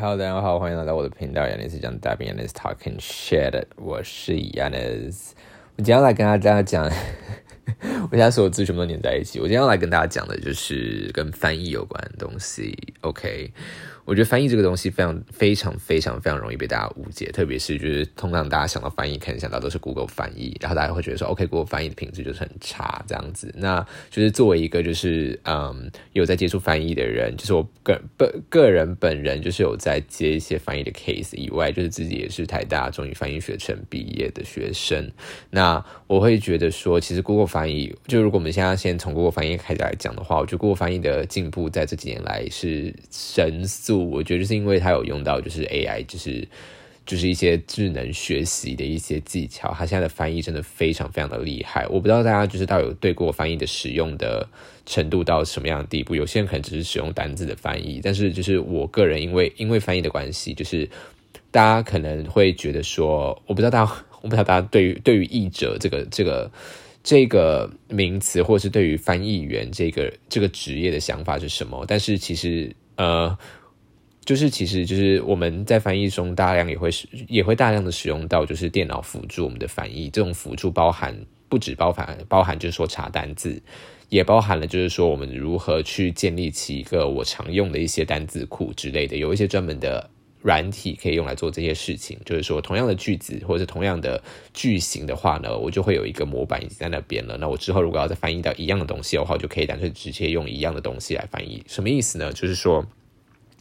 Hello，大家好，欢迎来到我的频道，Yanis 讲大兵，Yanis talking shit，我是 Yanis，我今天要来跟大家讲，我现在所有字全部都连在一起，我今天要来跟大家讲的就是跟翻译有关的东西，OK。我觉得翻译这个东西非常非常非常非常容易被大家误解，特别是就是通常大家想到翻译，可能想到都是 Google 翻译，然后大家会觉得说，OK，Google 翻译的品质就是很差这样子。那就是作为一个就是嗯有在接触翻译的人，就是我个本个人本人就是有在接一些翻译的 case 以外，就是自己也是台大中语翻译学程毕业的学生。那我会觉得说，其实 Google 翻译，就如果我们现在先从 Google 翻译开始来讲的话，我觉得 Google 翻译的进步在这几年来是神速。我觉得是因为他有用到就是 AI，就是就是一些智能学习的一些技巧，他现在的翻译真的非常非常的厉害。我不知道大家就是到有对过翻译的使用的程度到什么样的地步，有些人可能只是使用单字的翻译，但是就是我个人因为因为翻译的关系，就是大家可能会觉得说，我不知道大家 我不知道大家对于对于译者这个这个这个名词，或是对于翻译员这个这个职业的想法是什么，但是其实呃。就是，其实就是我们在翻译中大量也会使，也会大量的使用到，就是电脑辅助我们的翻译。这种辅助包含不止包含包含，就是说查单字，也包含了就是说我们如何去建立起一个我常用的一些单字库之类的。有一些专门的软体可以用来做这些事情。就是说，同样的句子或者同样的句型的话呢，我就会有一个模板已经在那边了。那我之后如果要再翻译到一样的东西的话，就可以干脆直接用一样的东西来翻译。什么意思呢？就是说。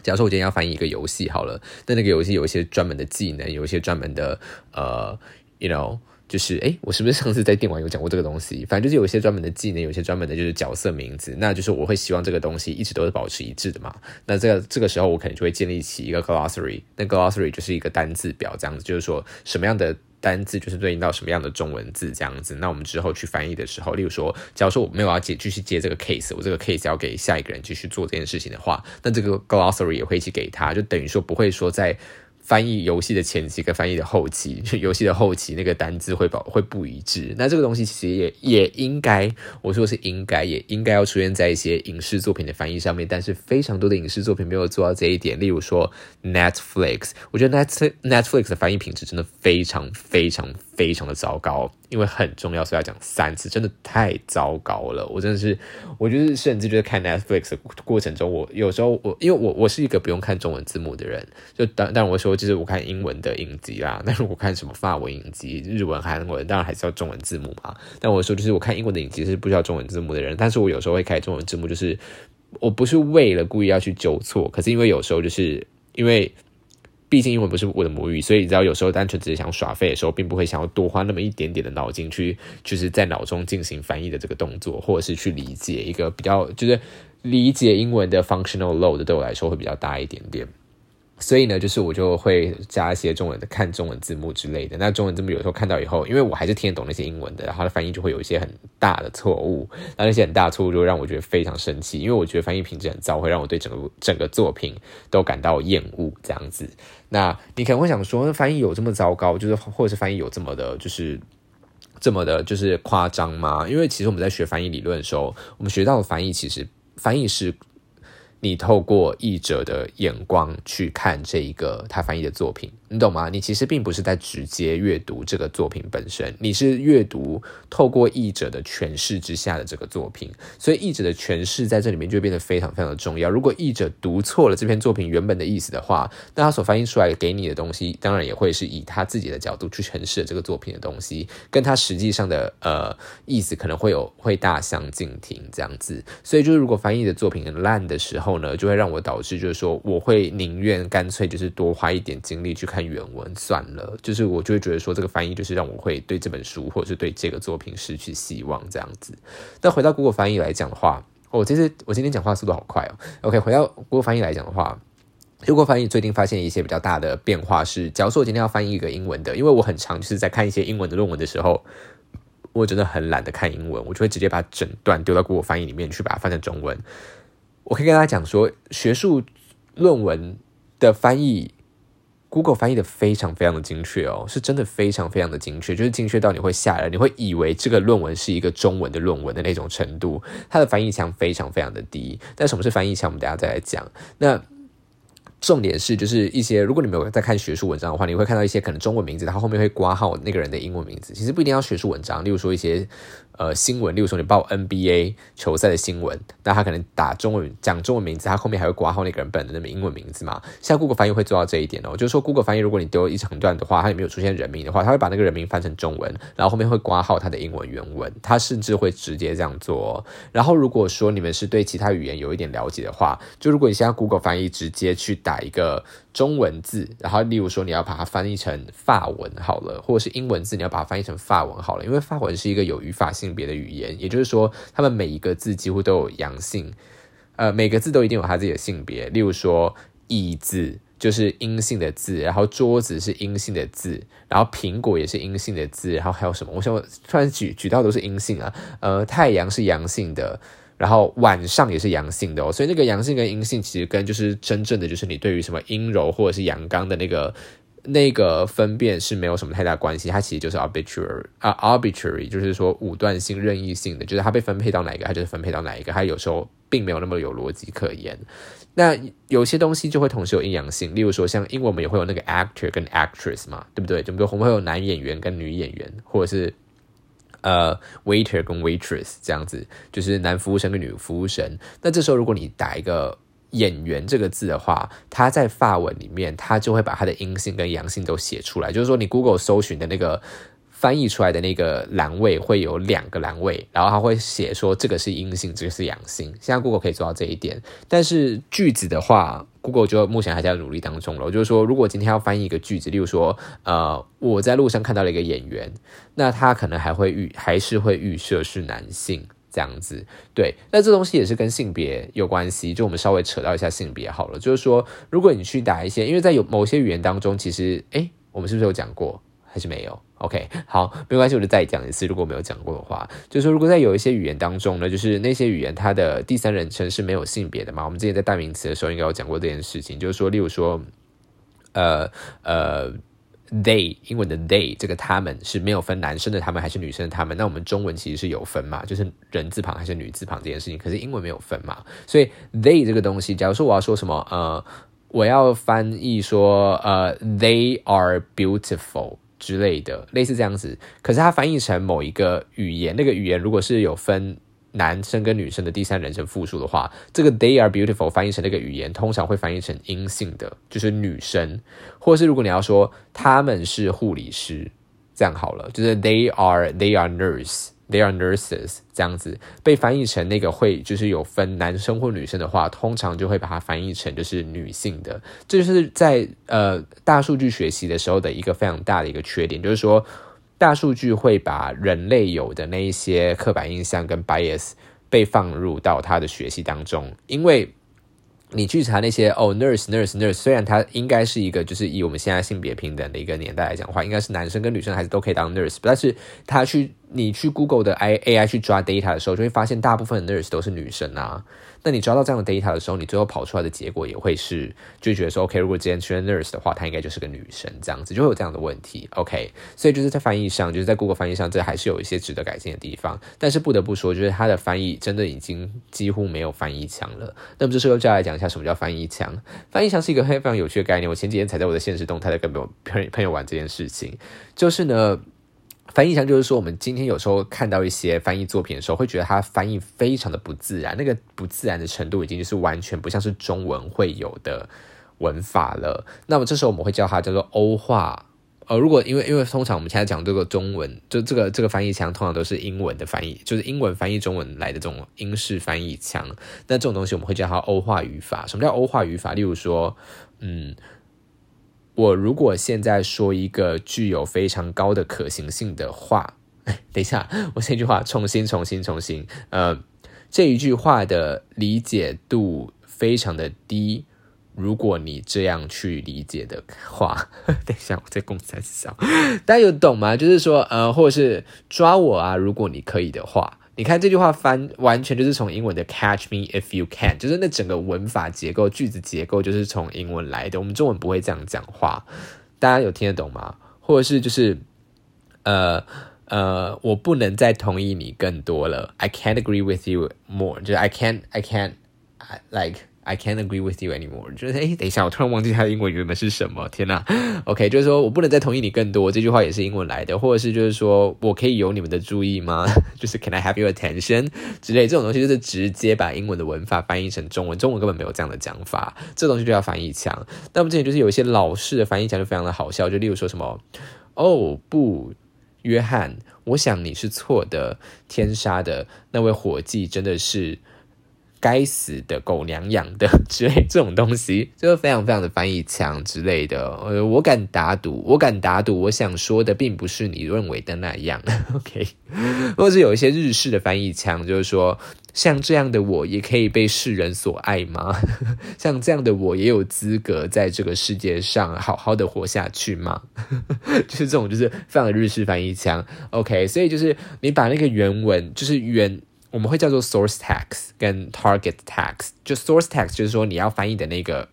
假如说我今天要翻译一个游戏好了，那那个游戏有一些专门的技能，有一些专门的呃，you know，就是哎，我是不是上次在电玩有讲过这个东西？反正就是有一些专门的技能，有一些专门的就是角色名字，那就是我会希望这个东西一直都是保持一致的嘛。那这个这个时候我可能就会建立起一个 glossary，那 glossary 就是一个单字表这样子，就是说什么样的。单字就是对应到什么样的中文字这样子，那我们之后去翻译的时候，例如说，假如说我没有要接继续接这个 case，我这个 case 要给下一个人继续做这件事情的话，那这个 glossary 也会一起给他，就等于说不会说在。翻译游戏的前期跟翻译的后期，游戏的后期那个单字会保会不一致。那这个东西其实也也应该，我说是应该，也应该要出现在一些影视作品的翻译上面。但是非常多的影视作品没有做到这一点。例如说 Netflix，我觉得 Net Netflix 的翻译品质真的非常非常非常的糟糕。因为很重要，所以要讲三次，真的太糟糕了。我真的是，我就是甚至就是看 Netflix 的过程中，我有时候我因为我我是一个不用看中文字幕的人，就当但我说就是我看英文的影集啦，但是我看什么法文影集、日文、韩文，当然还是要中文字幕嘛。但我说就是我看英文的影集是不需要中文字幕的人，但是我有时候会开中文字幕，就是我不是为了故意要去纠错，可是因为有时候就是因为。毕竟英文不是我的母语，所以你知道有时候单纯只是想耍废的时候，并不会想要多花那么一点点的脑筋去，就是在脑中进行翻译的这个动作，或者是去理解一个比较，就是理解英文的 functional load 对我来说会比较大一点点。所以呢，就是我就会加一些中文的看中文字幕之类的。那中文字幕有时候看到以后，因为我还是听得懂那些英文的，然后的翻译就会有一些很大的错误。那那些很大的错误就会让我觉得非常生气，因为我觉得翻译品质很糟，会让我对整个整个作品都感到厌恶这样子。那你可能会想说，那翻译有这么糟糕，就是或者是翻译有这么的，就是这么的，就是夸张吗？因为其实我们在学翻译理论的时候，我们学到的翻译其实翻译是。你透过译者的眼光去看这一个他翻译的作品，你懂吗？你其实并不是在直接阅读这个作品本身，你是阅读透过译者的诠释之下的这个作品。所以译者的诠释在这里面就变得非常非常的重要。如果译者读错了这篇作品原本的意思的话，那他所翻译出来给你的东西，当然也会是以他自己的角度去诠释这个作品的东西，跟他实际上的呃意思可能会有会大相径庭这样子。所以就是如果翻译的作品很烂的时候，呢，就会让我导致，就是说，我会宁愿干脆就是多花一点精力去看看原文算了。就是我就会觉得说，这个翻译就是让我会对这本书或者是对这个作品失去希望这样子。那回到 Google 翻译来讲的话，我其实我今天讲话速度好快哦。OK，回到 Google 翻译来讲的话如果翻译最近发现一些比较大的变化是，假如说我今天要翻译一个英文的，因为我很常就是在看一些英文的论文的时候，我真的很懒得看英文，我就会直接把整段丢到 Google 翻译里面去把它翻成中文。我可以跟大家讲说，学术论文的翻译，Google 翻译的非常非常的精确哦，是真的非常非常的精确，就是精确到你会吓人，你会以为这个论文是一个中文的论文的那种程度。它的翻译腔非常非常的低。但什么是翻译腔？我们等下再来讲。那重点是，就是一些如果你没有在看学术文章的话，你会看到一些可能中文名字，它后面会挂号那个人的英文名字。其实不一定要学术文章，例如说一些呃新闻，例如说你报 NBA 球赛的新闻，那他可能打中文讲中文名字，他后面还会挂号那个人本人的英文名字嘛。像 Google 翻译会做到这一点哦，就是说 Google 翻译，如果你丢一长段的话，它里面有出现人名的话，它会把那个人名翻成中文，然后后面会挂号它的英文原文，它甚至会直接这样做。然后如果说你们是对其他语言有一点了解的话，就如果你现在 Google 翻译直接去打一个中文字，然后例如说你要把它翻译成法文好了，或者是英文字你要把它翻译成法文好了，因为法文是一个有语法性别的语言，也就是说，他们每一个字几乎都有阳性，呃，每个字都一定有它自己的性别。例如说，椅子就是阴性的字，然后桌子是阴性的字，然后苹果也是阴性的字，然后还有什么？我想突然举举到都是阴性啊，呃，太阳是阳性的。然后晚上也是阳性的哦，所以那个阳性跟阴性其实跟就是真正的就是你对于什么阴柔或者是阳刚的那个那个分辨是没有什么太大关系，它其实就是 arbitrary 啊 arbitrary，就是说武断性、任意性的，就是它被分配到哪一个，它就是分配到哪一个，它有时候并没有那么有逻辑可言。那有些东西就会同时有阴阳性，例如说像英文我们也会有那个 actor 跟 actress 嘛，对不对？就比如我们会有男演员跟女演员，或者是。呃，waiter 跟 waitress 这样子，就是男服务生跟女服务生。那这时候，如果你打一个演员这个字的话，它在发文里面，它就会把它的阴性跟阳性都写出来。就是说，你 Google 搜寻的那个。翻译出来的那个栏位会有两个栏位，然后它会写说这个是阴性，这个是阳性。现在 Google 可以做到这一点，但是句子的话，Google 就目前还在努力当中了。就是说，如果今天要翻译一个句子，例如说，呃，我在路上看到了一个演员，那他可能还会预还是会预设是男性这样子。对，那这东西也是跟性别有关系。就我们稍微扯到一下性别好了。就是说，如果你去打一些，因为在有某些语言当中，其实，哎，我们是不是有讲过？还是没有，OK，好，没关系，我就再讲一次。如果没有讲过的话，就是说，如果在有一些语言当中呢，就是那些语言它的第三人称是没有性别的嘛。我们之前在代名词的时候应该有讲过这件事情，就是说，例如说，呃呃，they 英文的 they 这个他们是没有分男生的他们还是女生的他们。那我们中文其实是有分嘛，就是人字旁还是女字旁这件事情，可是英文没有分嘛。所以 they 这个东西，假如说我要说什么，呃，我要翻译说，呃，they are beautiful。之类的，类似这样子。可是它翻译成某一个语言，那个语言如果是有分男生跟女生的第三人称复数的话，这个 they are beautiful 翻译成那个语言，通常会翻译成阴性的，就是女生。或者是如果你要说他们是护理师，这样好了，就是 they are they are nurse。They are nurses，这样子被翻译成那个会就是有分男生或女生的话，通常就会把它翻译成就是女性的。这就是在呃大数据学习的时候的一个非常大的一个缺点，就是说大数据会把人类有的那一些刻板印象跟 bias 被放入到它的学习当中，因为。你去查那些哦，nurse nurse nurse，虽然它应该是一个，就是以我们现在性别平等的一个年代来讲的话，应该是男生跟女生还是都可以当 nurse，但是他去你去 Google 的 i AI 去抓 data 的时候，就会发现大部分 nurse 都是女生啊。那你抓到这样的 data 的时候，你最后跑出来的结果也会是，就觉得说，OK，如果今天出现 nurse 的话，她应该就是个女生，这样子就会有这样的问题，OK。所以就是在翻译上，就是在 Google 翻译上，这还是有一些值得改进的地方。但是不得不说，就是它的翻译真的已经几乎没有翻译墙了。那么这时候就要来讲一下什么叫翻译墙。翻译墙是一个非常有趣的概念。我前几天才在我的现实动态在跟朋友朋友玩这件事情，就是呢。翻译腔就是说，我们今天有时候看到一些翻译作品的时候，会觉得它翻译非常的不自然，那个不自然的程度已经就是完全不像是中文会有的文法了。那么这时候我们会叫它叫做欧化。呃，如果因为因为通常我们现在讲这个中文，就这个这个翻译腔通常都是英文的翻译，就是英文翻译中文来的这种英式翻译腔。那这种东西我们会叫它欧化语法。什么叫欧化语法？例如说，嗯。我如果现在说一个具有非常高的可行性的话，等一下，我这句话重新、重新、重新。呃，这一句话的理解度非常的低。如果你这样去理解的话，等一下，我在公仔上，大家有懂吗？就是说，呃，或者是抓我啊，如果你可以的话。你看这句话翻完全就是从英文的 catch me if you can，就是那整个文法结构、句子结构就是从英文来的。我们中文不会这样讲话，大家有听得懂吗？或者是就是呃呃，我不能再同意你更多了。I can't agree with you more，就是 I can't I can't like I can't agree with you anymore。就是哎，等一下，我突然忘记它的英文原本是什么。天哪，OK，就是说我不能再同意你更多。这句话也是英文来的，或者是就是说我可以有你们的注意吗？就是 Can I have your attention 之类这种东西，就是直接把英文的文法翻译成中文，中文根本没有这样的讲法。这东西就叫翻译腔。那么之前就是有一些老式的翻译腔就非常的好笑，就例如说什么哦不，约翰，我想你是错的，天杀的那位伙计真的是。该死的狗娘养的之类这种东西，就是非常非常的翻译腔之类的。呃，我敢打赌，我敢打赌，我想说的并不是你认为的那样。OK，或者有一些日式的翻译腔，就是说，像这样的我也可以被世人所爱吗？像这样的我也有资格在这个世界上好好的活下去吗？就是这种，就是非常的日式翻译腔。OK，所以就是你把那个原文，就是原。我们会叫做 source text 跟 target text，就 source text 就是说你要翻译的那个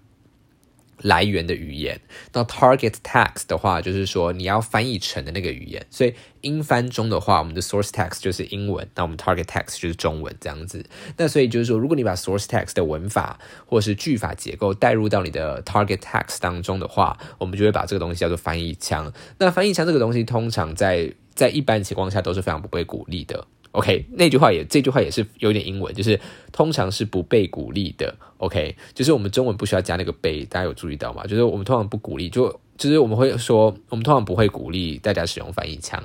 来源的语言，那 target text 的话就是说你要翻译成的那个语言。所以英翻中的话，我们的 source text 就是英文，那我们 target text 就是中文这样子。那所以就是说，如果你把 source text 的文法或是句法结构带入到你的 target text 当中的话，我们就会把这个东西叫做翻译腔。那翻译腔这个东西，通常在在一般情况下都是非常不被鼓励的。OK，那句话也这句话也是有点英文，就是通常是不被鼓励的。OK，就是我们中文不需要加那个被，大家有注意到吗？就是我们通常不鼓励，就就是我们会说，我们通常不会鼓励大家使用翻译腔，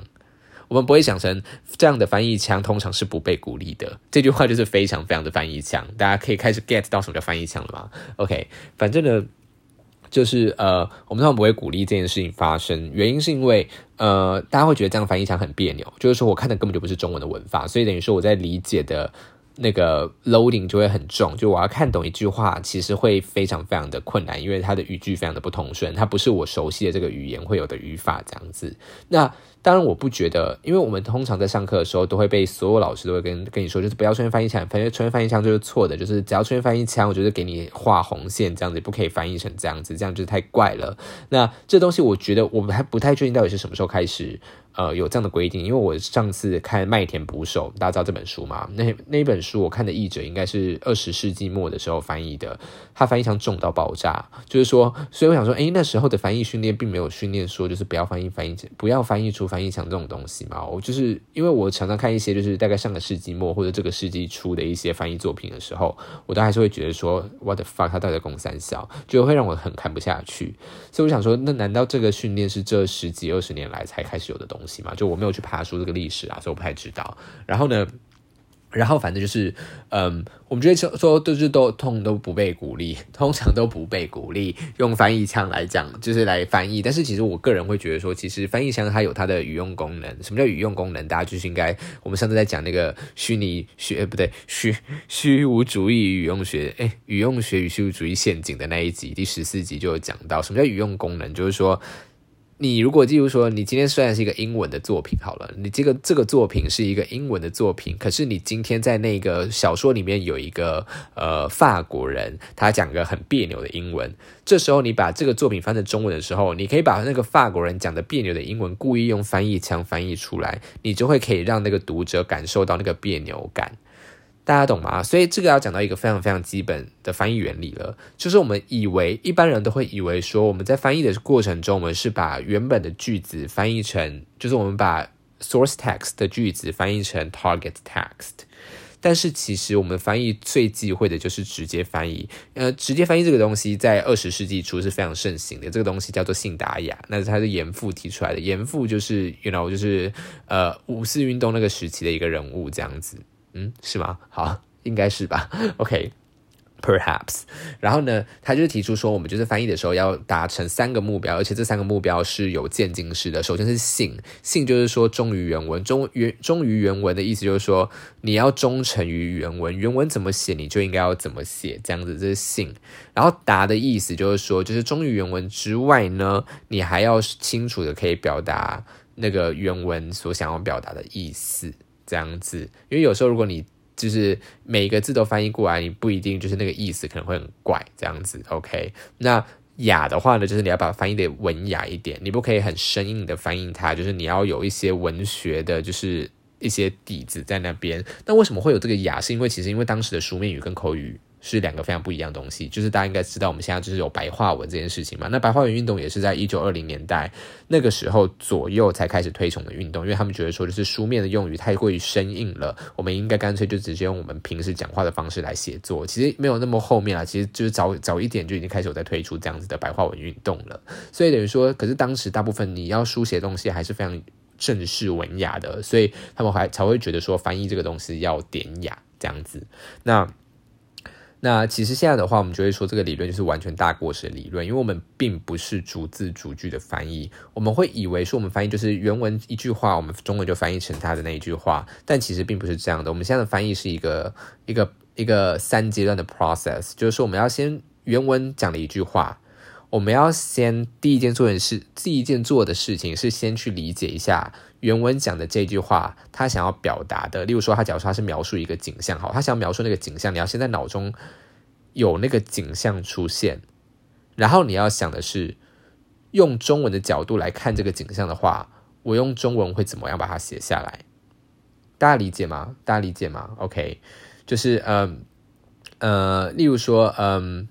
我们不会想成这样的翻译腔通常是不被鼓励的。这句话就是非常非常的翻译腔，大家可以开始 get 到什么叫翻译腔了吗？OK，反正呢。就是呃，我们通常不会鼓励这件事情发生，原因是因为呃，大家会觉得这样翻译起来很别扭。就是说我看的根本就不是中文的文法，所以等于说我在理解的那个 loading 就会很重。就我要看懂一句话，其实会非常非常的困难，因为它的语句非常的不通顺，它不是我熟悉的这个语言会有的语法这样子。那当然，我不觉得，因为我们通常在上课的时候，都会被所有老师都会跟跟你说，就是不要出现翻译腔，反正出现翻译腔就是错的，就是只要出现翻译腔，我觉得给你画红线，这样子不可以翻译成这样子，这样就是太怪了。那这东西，我觉得我们还不太确定到底是什么时候开始。呃，有这样的规定，因为我上次看《麦田捕手》，大家知道这本书吗？那那本书我看的译者应该是二十世纪末的时候翻译的，他翻译腔重到爆炸。就是说，所以我想说，哎，那时候的翻译训练并没有训练说，就是不要翻译翻译不要翻译出翻译腔这种东西嘛。我就是因为我常常看一些就是大概上个世纪末或者这个世纪初的一些翻译作品的时候，我都还是会觉得说，what the fuck，他到底在攻三小，就会让我很看不下去。所以我想说，那难道这个训练是这十几二十年来才开始有的东东西？嘛，就我没有去爬书这个历史啊，所以我不太知道。然后呢，然后反正就是，嗯，我们觉得说说都是都通都不被鼓励，通常都不被鼓励 用翻译腔来讲，就是来翻译。但是其实我个人会觉得说，其实翻译腔它有它的语用功能。什么叫语用功能？大家就是应该，我们上次在讲那个虚拟学，不对，虚虚无主义语用学，哎，语用学与虚无主义陷阱的那一集，第十四集就有讲到，什么叫语用功能，就是说。你如果，例如说，你今天虽然是一个英文的作品，好了，你这个这个作品是一个英文的作品，可是你今天在那个小说里面有一个呃法国人，他讲个很别扭的英文，这时候你把这个作品翻成中文的时候，你可以把那个法国人讲的别扭的英文故意用翻译腔翻译出来，你就会可以让那个读者感受到那个别扭感。大家懂吗？所以这个要讲到一个非常非常基本的翻译原理了，就是我们以为一般人都会以为说，我们在翻译的过程中，我们是把原本的句子翻译成，就是我们把 source text 的句子翻译成 target text。但是其实我们翻译最忌讳的就是直接翻译。呃，直接翻译这个东西在二十世纪初是非常盛行的，这个东西叫做信达雅，那是他是严复提出来的。严复就是，you know，就是呃五四运动那个时期的一个人物，这样子。嗯，是吗？好，应该是吧。OK，perhaps。然后呢，他就是提出说，我们就是翻译的时候要达成三个目标，而且这三个目标是有渐进式的。首先是信，信就是说忠于原文，忠原忠于原文的意思就是说你要忠诚于原文，原文怎么写你就应该要怎么写，这样子这是信。然后达的意思就是说，就是忠于原文之外呢，你还要清楚的可以表达那个原文所想要表达的意思。这样子，因为有时候如果你就是每一个字都翻译过来，你不一定就是那个意思，可能会很怪。这样子，OK？那雅的话呢，就是你要把翻译的文雅一点，你不可以很生硬的翻译它，就是你要有一些文学的，就是一些底子在那边。那为什么会有这个雅？是因为其实因为当时的书面语跟口语是两个非常不一样的东西。就是大家应该知道，我们现在就是有白话文这件事情嘛。那白话文运动也是在一九二零年代那个时候左右才开始推崇的运动，因为他们觉得说，就是书面的用语太过于生硬了，我们应该干脆就直接用我们平时讲话的方式来写作。其实没有那么后面啊，其实就是早早一点就已经开始有在推出这样子的白话文运动了。所以等于说，可是当时大部分你要书写东西还是非常正式文雅的，所以他们还才会觉得说翻译这个东西要典雅这样子。那那其实现在的话，我们就会说这个理论就是完全大过时的理论，因为我们并不是逐字逐句的翻译，我们会以为说我们翻译就是原文一句话，我们中文就翻译成它的那一句话，但其实并不是这样的。我们现在的翻译是一个一个一个三阶段的 process，就是说我们要先原文讲了一句话，我们要先第一件做的事，第一件做的事情是先去理解一下。原文讲的这句话，他想要表达的，例如说，他假如说他是描述一个景象，好，他想要描述那个景象，你要先在脑中有那个景象出现，然后你要想的是，用中文的角度来看这个景象的话，我用中文会怎么样把它写下来？大家理解吗？大家理解吗？OK，就是嗯呃，例如说嗯。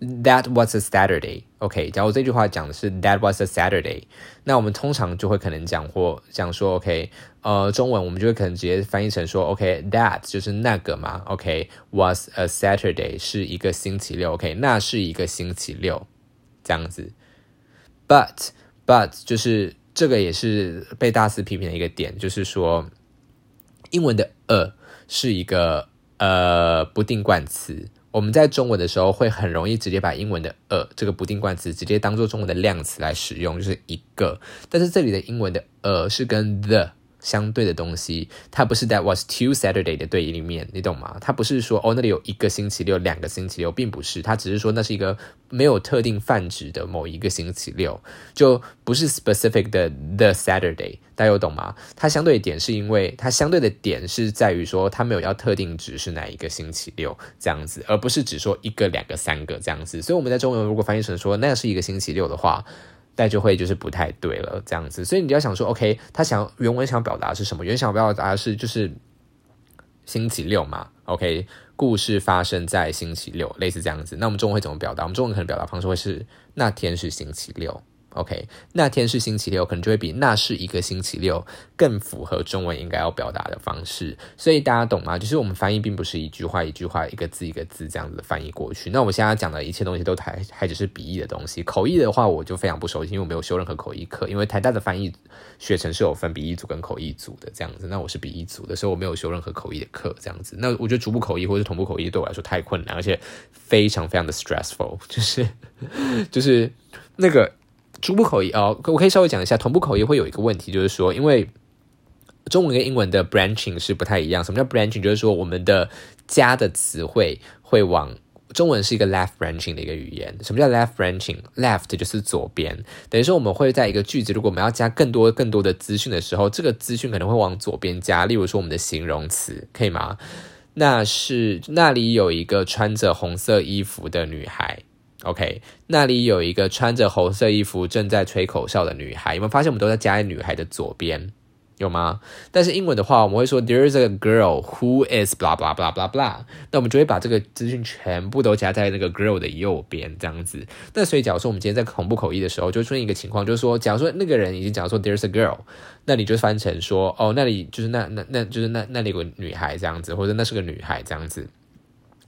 That was a Saturday. OK，假如这句话讲的是 That was a Saturday，那我们通常就会可能讲或讲说 OK，呃，中文我们就会可能直接翻译成说 OK，That 就是那个嘛。OK，was a Saturday 是一个星期六。OK，那是一个星期六，这样子。But but 就是这个也是被大肆批评的一个点，就是说英文的 a 是一个呃不定冠词。我们在中文的时候会很容易直接把英文的呃这个不定冠词直接当做中文的量词来使用，就是一个。但是这里的英文的呃是跟 the。相对的东西，它不是 that was two Saturday 的对立面，你懂吗？它不是说哦那里有一个星期六，两个星期六，并不是，它只是说那是一个没有特定泛指的某一个星期六，就不是 specific 的 the Saturday，大家有懂吗？它相对点是因为它相对的点是在于说它没有要特定指是哪一个星期六这样子，而不是只说一个、两个、三个这样子。所以我们在中文如果翻译成说那是一个星期六的话。那就会就是不太对了，这样子，所以你就要想说，OK，他想原文想表达是什么？原想表达是就是星期六嘛，OK，故事发生在星期六，类似这样子。那我们中文会怎么表达？我们中文可能表达方式会是那天是星期六。OK，那天是星期六，可能就会比那是一个星期六更符合中文应该要表达的方式。所以大家懂吗？就是我们翻译并不是一句话一句话、一个字一个字这样子翻译过去。那我现在讲的一切东西都还还只是笔译的东西，口译的话我就非常不熟悉，因为我没有修任何口译课。因为台大的翻译学程是有分笔译组跟口译组的这样子。那我是笔译组的，所以我没有修任何口译的课这样子。那我觉得逐步口译或者同步口译对我来说太困难，而且非常非常的 stressful，就是就是那个。逐步口译哦，我可以稍微讲一下，同步口译会有一个问题，就是说，因为中文跟英文的 branching 是不太一样。什么叫 branching？就是说，我们的加的词汇会往中文是一个 left branching 的一个语言。什么叫 left branching？left 就是左边，等于说我们会在一个句子，如果我们要加更多更多的资讯的时候，这个资讯可能会往左边加。例如说，我们的形容词可以吗？那是那里有一个穿着红色衣服的女孩。OK，那里有一个穿着红色衣服正在吹口哨的女孩。有没有发现我们都在加在女孩的左边？有吗？但是英文的话，我们会说 There is a girl who is blah blah blah blah blah。那我们就会把这个资讯全部都加在那个 girl 的右边，这样子。那所以，假如说我们今天在恐怖口译的时候，就出现一个情况，就是说，假如说那个人已经讲说 There is a girl，那你就翻成说，哦，那里就是那那那就是那那里有个女孩这样子，或者那是个女孩这样子。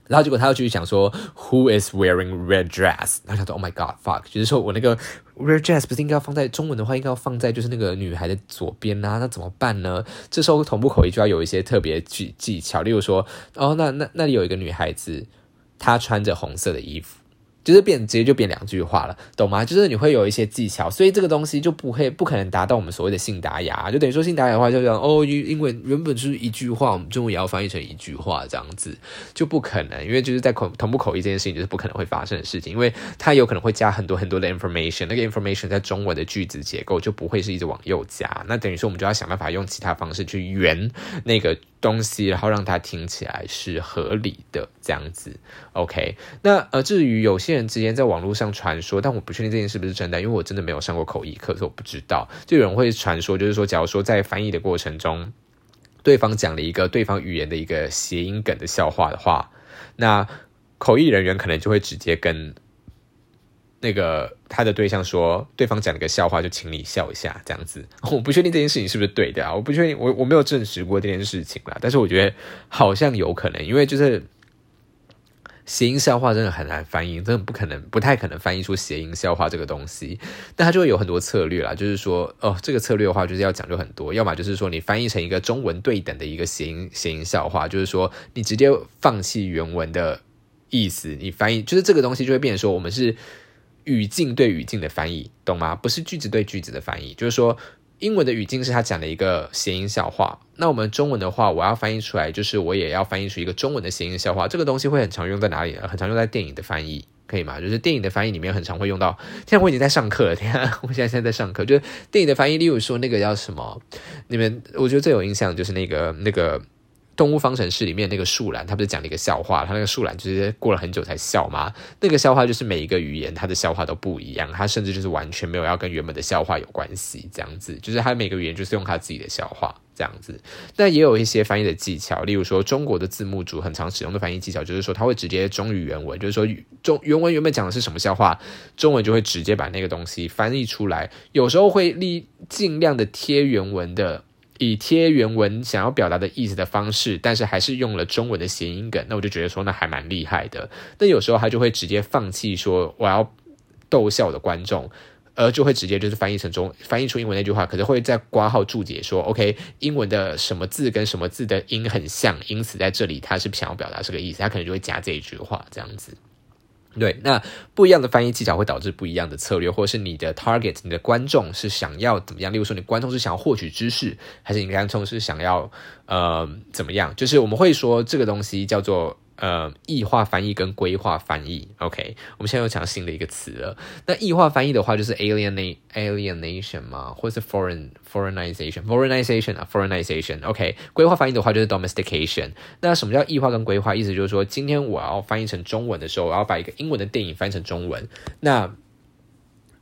然后结果他又继续讲说，Who is wearing red dress？然后他说，Oh my God，fuck！就是说我那个 red dress 不是应该要放在中文的话，应该要放在就是那个女孩的左边啊？那怎么办呢？这时候同步口译就要有一些特别技技巧，例如说，哦，那那那里有一个女孩子，她穿着红色的衣服。就是变直接就变两句话了，懂吗？就是你会有一些技巧，所以这个东西就不会不可能达到我们所谓的信达雅，就等于说信达雅的话，就讲哦，因为原本就是一句话，我们中文也要翻译成一句话这样子，就不可能，因为就是在口同步口译这件事情就是不可能会发生的事情，因为它有可能会加很多很多的 information，那个 information 在中文的句子结构就不会是一直往右加，那等于说我们就要想办法用其他方式去圆那个。东西，然后让它听起来是合理的这样子，OK。那呃，至于有些人之间在网络上传说，但我不确定这件事不是真的，因为我真的没有上过口译课，所以我不知道。就有人会传说，就是说，假如说在翻译的过程中。对方讲了一个对方语言的一个谐音梗的笑话的话，那口译人员可能就会直接跟那个他的对象说，对方讲了个笑话，就请你笑一下，这样子。我不确定这件事情是不是对的啊，我不确定，我我没有证实过这件事情啦，但是我觉得好像有可能，因为就是。谐音笑话真的很难翻译，真的不可能，不太可能翻译出谐音笑话这个东西。但它就会有很多策略啦，就是说，哦，这个策略的话，就是要讲究很多。要么就是说，你翻译成一个中文对等的一个谐音谐音笑话，就是说，你直接放弃原文的意思，你翻译，就是这个东西就会变成说，我们是语境对语境的翻译，懂吗？不是句子对句子的翻译，就是说。英文的语境是他讲的一个谐音笑话，那我们中文的话，我要翻译出来，就是我也要翻译出一个中文的谐音笑话。这个东西会很常用在哪里？很常用在电影的翻译，可以吗？就是电影的翻译里面很常会用到。现在我已经在上课了，天！我现在现在在上课，就是电影的翻译，例如说那个叫什么？你们我觉得最有印象就是那个那个。动物方程式里面那个树懒，他不是讲了一个笑话？他那个树懒就是过了很久才笑吗？那个笑话就是每一个语言它的笑话都不一样，它甚至就是完全没有要跟原本的笑话有关系，这样子，就是它每个语言就是用它自己的笑话这样子。那也有一些翻译的技巧，例如说中国的字幕组很常使用的翻译技巧，就是说他会直接中于原文，就是说中原文原本讲的是什么笑话，中文就会直接把那个东西翻译出来，有时候会立尽量的贴原文的。以贴原文想要表达的意思的方式，但是还是用了中文的谐音梗，那我就觉得说那还蛮厉害的。那有时候他就会直接放弃说我要逗笑我的观众，而就会直接就是翻译成中翻译出英文那句话，可能会在挂号注解说 OK 英文的什么字跟什么字的音很像，因此在这里他是想要表达这个意思，他可能就会加这一句话这样子。对，那不一样的翻译技巧会导致不一样的策略，或者是你的 target，你的观众是想要怎么样？例如说，你观众是想要获取知识，还是你观众是想要呃怎么样？就是我们会说这个东西叫做。呃，异化翻译跟规划翻译，OK，我们现在又讲新的一个词了。那异化翻译的话，就是 alienation alienation 嘛，或者是 foreign foreignization foreignization 啊 foreignization，OK。规划翻译的话就是 domestication。那什么叫异化跟规划？意思就是说，今天我要翻译成中文的时候，我要把一个英文的电影翻译成中文。那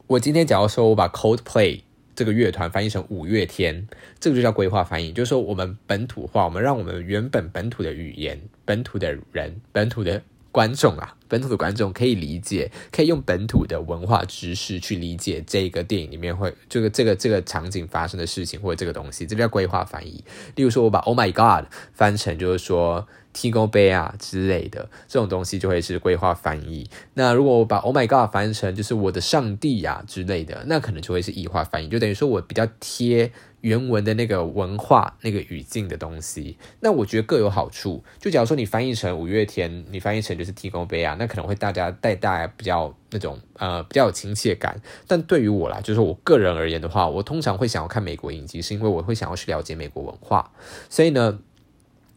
我今天假如说我把 Coldplay 这个乐团翻译成五月天，这个就叫规划翻译，就是说我们本土化，我们让我们原本本土的语言、本土的人、本土的观众啊，本土的观众可以理解，可以用本土的文化知识去理解这个电影里面会这个这个这个场景发生的事情或者这个东西，这叫规划翻译。例如说，我把 Oh my God 翻成就是说。提供杯啊之类的这种东西就会是规划翻译。那如果我把 Oh my God 翻成就是我的上帝呀之类的，那可能就会是异化翻译，就等于说我比较贴原文的那个文化那个语境的东西。那我觉得各有好处。就假如说你翻译成五月天，你翻译成就是提供杯啊，那可能会大家带大家比较那种呃比较有亲切感。但对于我啦，就是我个人而言的话，我通常会想要看美国影集，是因为我会想要去了解美国文化，所以呢。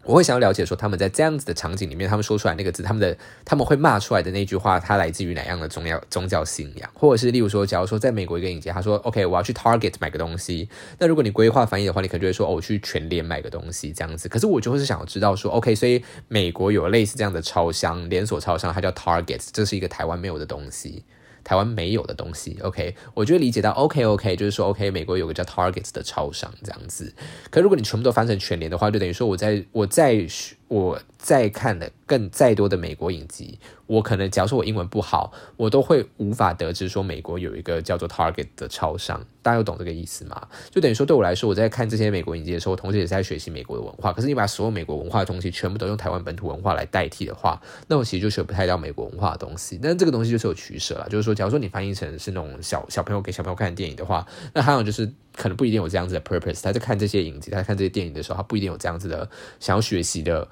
我会想要了解说他们在这样子的场景里面，他们说出来那个字，他们的他们会骂出来的那句话，它来自于哪样的宗教宗教信仰，或者是例如说，假如说在美国一个影节，他说 OK，我要去 Target 买个东西，那如果你规划翻译的话，你可能就会说哦，我去全联买个东西这样子。可是我就会是想要知道说 OK，所以美国有类似这样的超商连锁超商，它叫 Target，这是一个台湾没有的东西。台湾没有的东西，OK，我就理解到，OK，OK，就是说，OK，美国有个叫 Targets 的超商这样子。可如果你全部都翻成全联的话，就等于说我在我在我在看的更再多的美国影集。我可能，假如说我英文不好，我都会无法得知说美国有一个叫做 Target 的超商，大家有懂这个意思吗？就等于说对我来说，我在看这些美国影集的时候，我同时也是在学习美国的文化。可是你把所有美国文化的东西全部都用台湾本土文化来代替的话，那我其实就学不太到美国文化的东西。但这个东西就是有取舍了，就是说，假如说你翻译成是那种小小朋友给小朋友看的电影的话，那还有就是可能不一定有这样子的 purpose。他在看这些影集，他在看这些电影的时候，他不一定有这样子的想要学习的。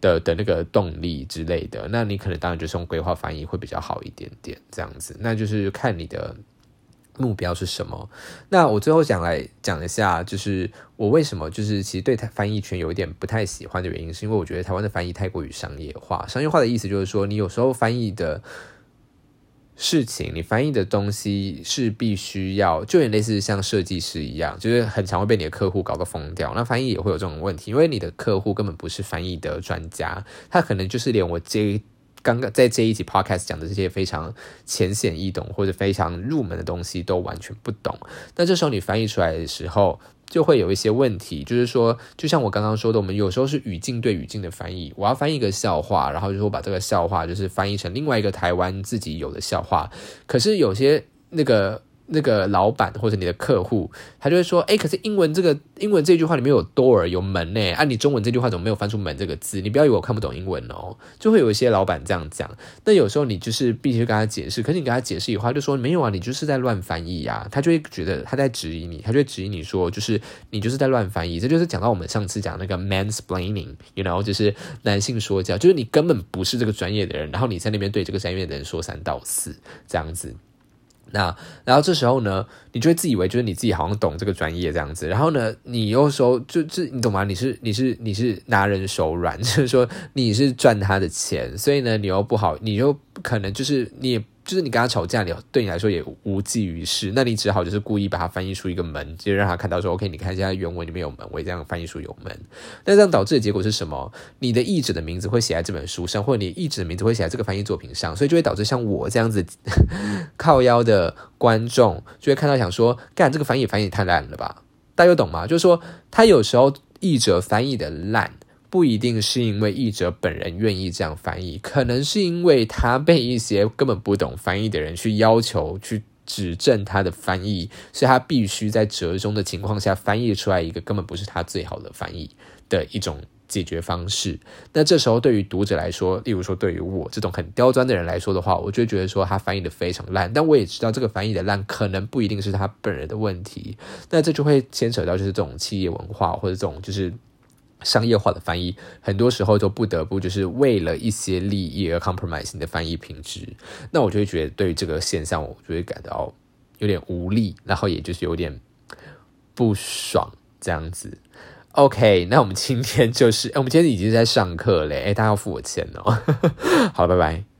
的的那个动力之类的，那你可能当然就是用规划翻译会比较好一点点，这样子，那就是看你的目标是什么。那我最后想来讲一下，就是我为什么就是其实对翻译权有一点不太喜欢的原因，是因为我觉得台湾的翻译太过于商业化。商业化的意思就是说，你有时候翻译的。事情，你翻译的东西是必须要，就有点类似像设计师一样，就是很常会被你的客户搞得疯掉。那翻译也会有这种问题，因为你的客户根本不是翻译的专家，他可能就是连我这刚刚在这一集 podcast 讲的这些非常浅显易懂或者非常入门的东西都完全不懂。那这时候你翻译出来的时候，就会有一些问题，就是说，就像我刚刚说的，我们有时候是语境对语境的翻译。我要翻译一个笑话，然后就说把这个笑话就是翻译成另外一个台湾自己有的笑话。可是有些那个。那个老板或者你的客户，他就会说：“哎，可是英文这个英文这句话里面有 door 有门呢，啊，你中文这句话怎么没有翻出门这个字？你不要以为我看不懂英文哦。”就会有一些老板这样讲。那有时候你就是必须跟他解释，可是你跟他解释以后，就说：“没有啊，你就是在乱翻译呀。”他就会觉得他在质疑你，他就会质疑你说：“就是你就是在乱翻译。”这就是讲到我们上次讲那个 mansplaining，you know，就是男性说教，就是你根本不是这个专业的人，然后你在那边对这个专业的人说三道四这样子。那，然后这时候呢，你就会自以为就是你自己好像懂这个专业这样子，然后呢，你又说就这你懂吗？你是你是你是拿人手软，就是说你是赚他的钱，所以呢，你又不好，你又可能就是你也。就是你跟他吵架，你对你来说也无济于事，那你只好就是故意把它翻译出一个门，就让他看到说，OK，你看一下原文里面有门，我也这样翻译出有门。那这样导致的结果是什么？你的译者的名字会写在这本书上，或者你译者的名字会写在这个翻译作品上，所以就会导致像我这样子靠腰的观众就会看到想说，干这个翻译翻译太烂了吧？大家懂吗？就是说他有时候译者翻译的烂。不一定是因为译者本人愿意这样翻译，可能是因为他被一些根本不懂翻译的人去要求去指正他的翻译，所以他必须在折中的情况下翻译出来一个根本不是他最好的翻译的一种解决方式。那这时候对于读者来说，例如说对于我这种很刁钻的人来说的话，我就觉得说他翻译的非常烂。但我也知道这个翻译的烂可能不一定是他本人的问题。那这就会牵扯到就是这种企业文化或者这种就是。商业化的翻译，很多时候都不得不就是为了一些利益而 compromise 你的翻译品质。那我就会觉得，对于这个现象，我就会感到有点无力，然后也就是有点不爽这样子。OK，那我们今天就是，我们今天已经在上课嘞，哎，大家要付我钱哦。好，拜拜。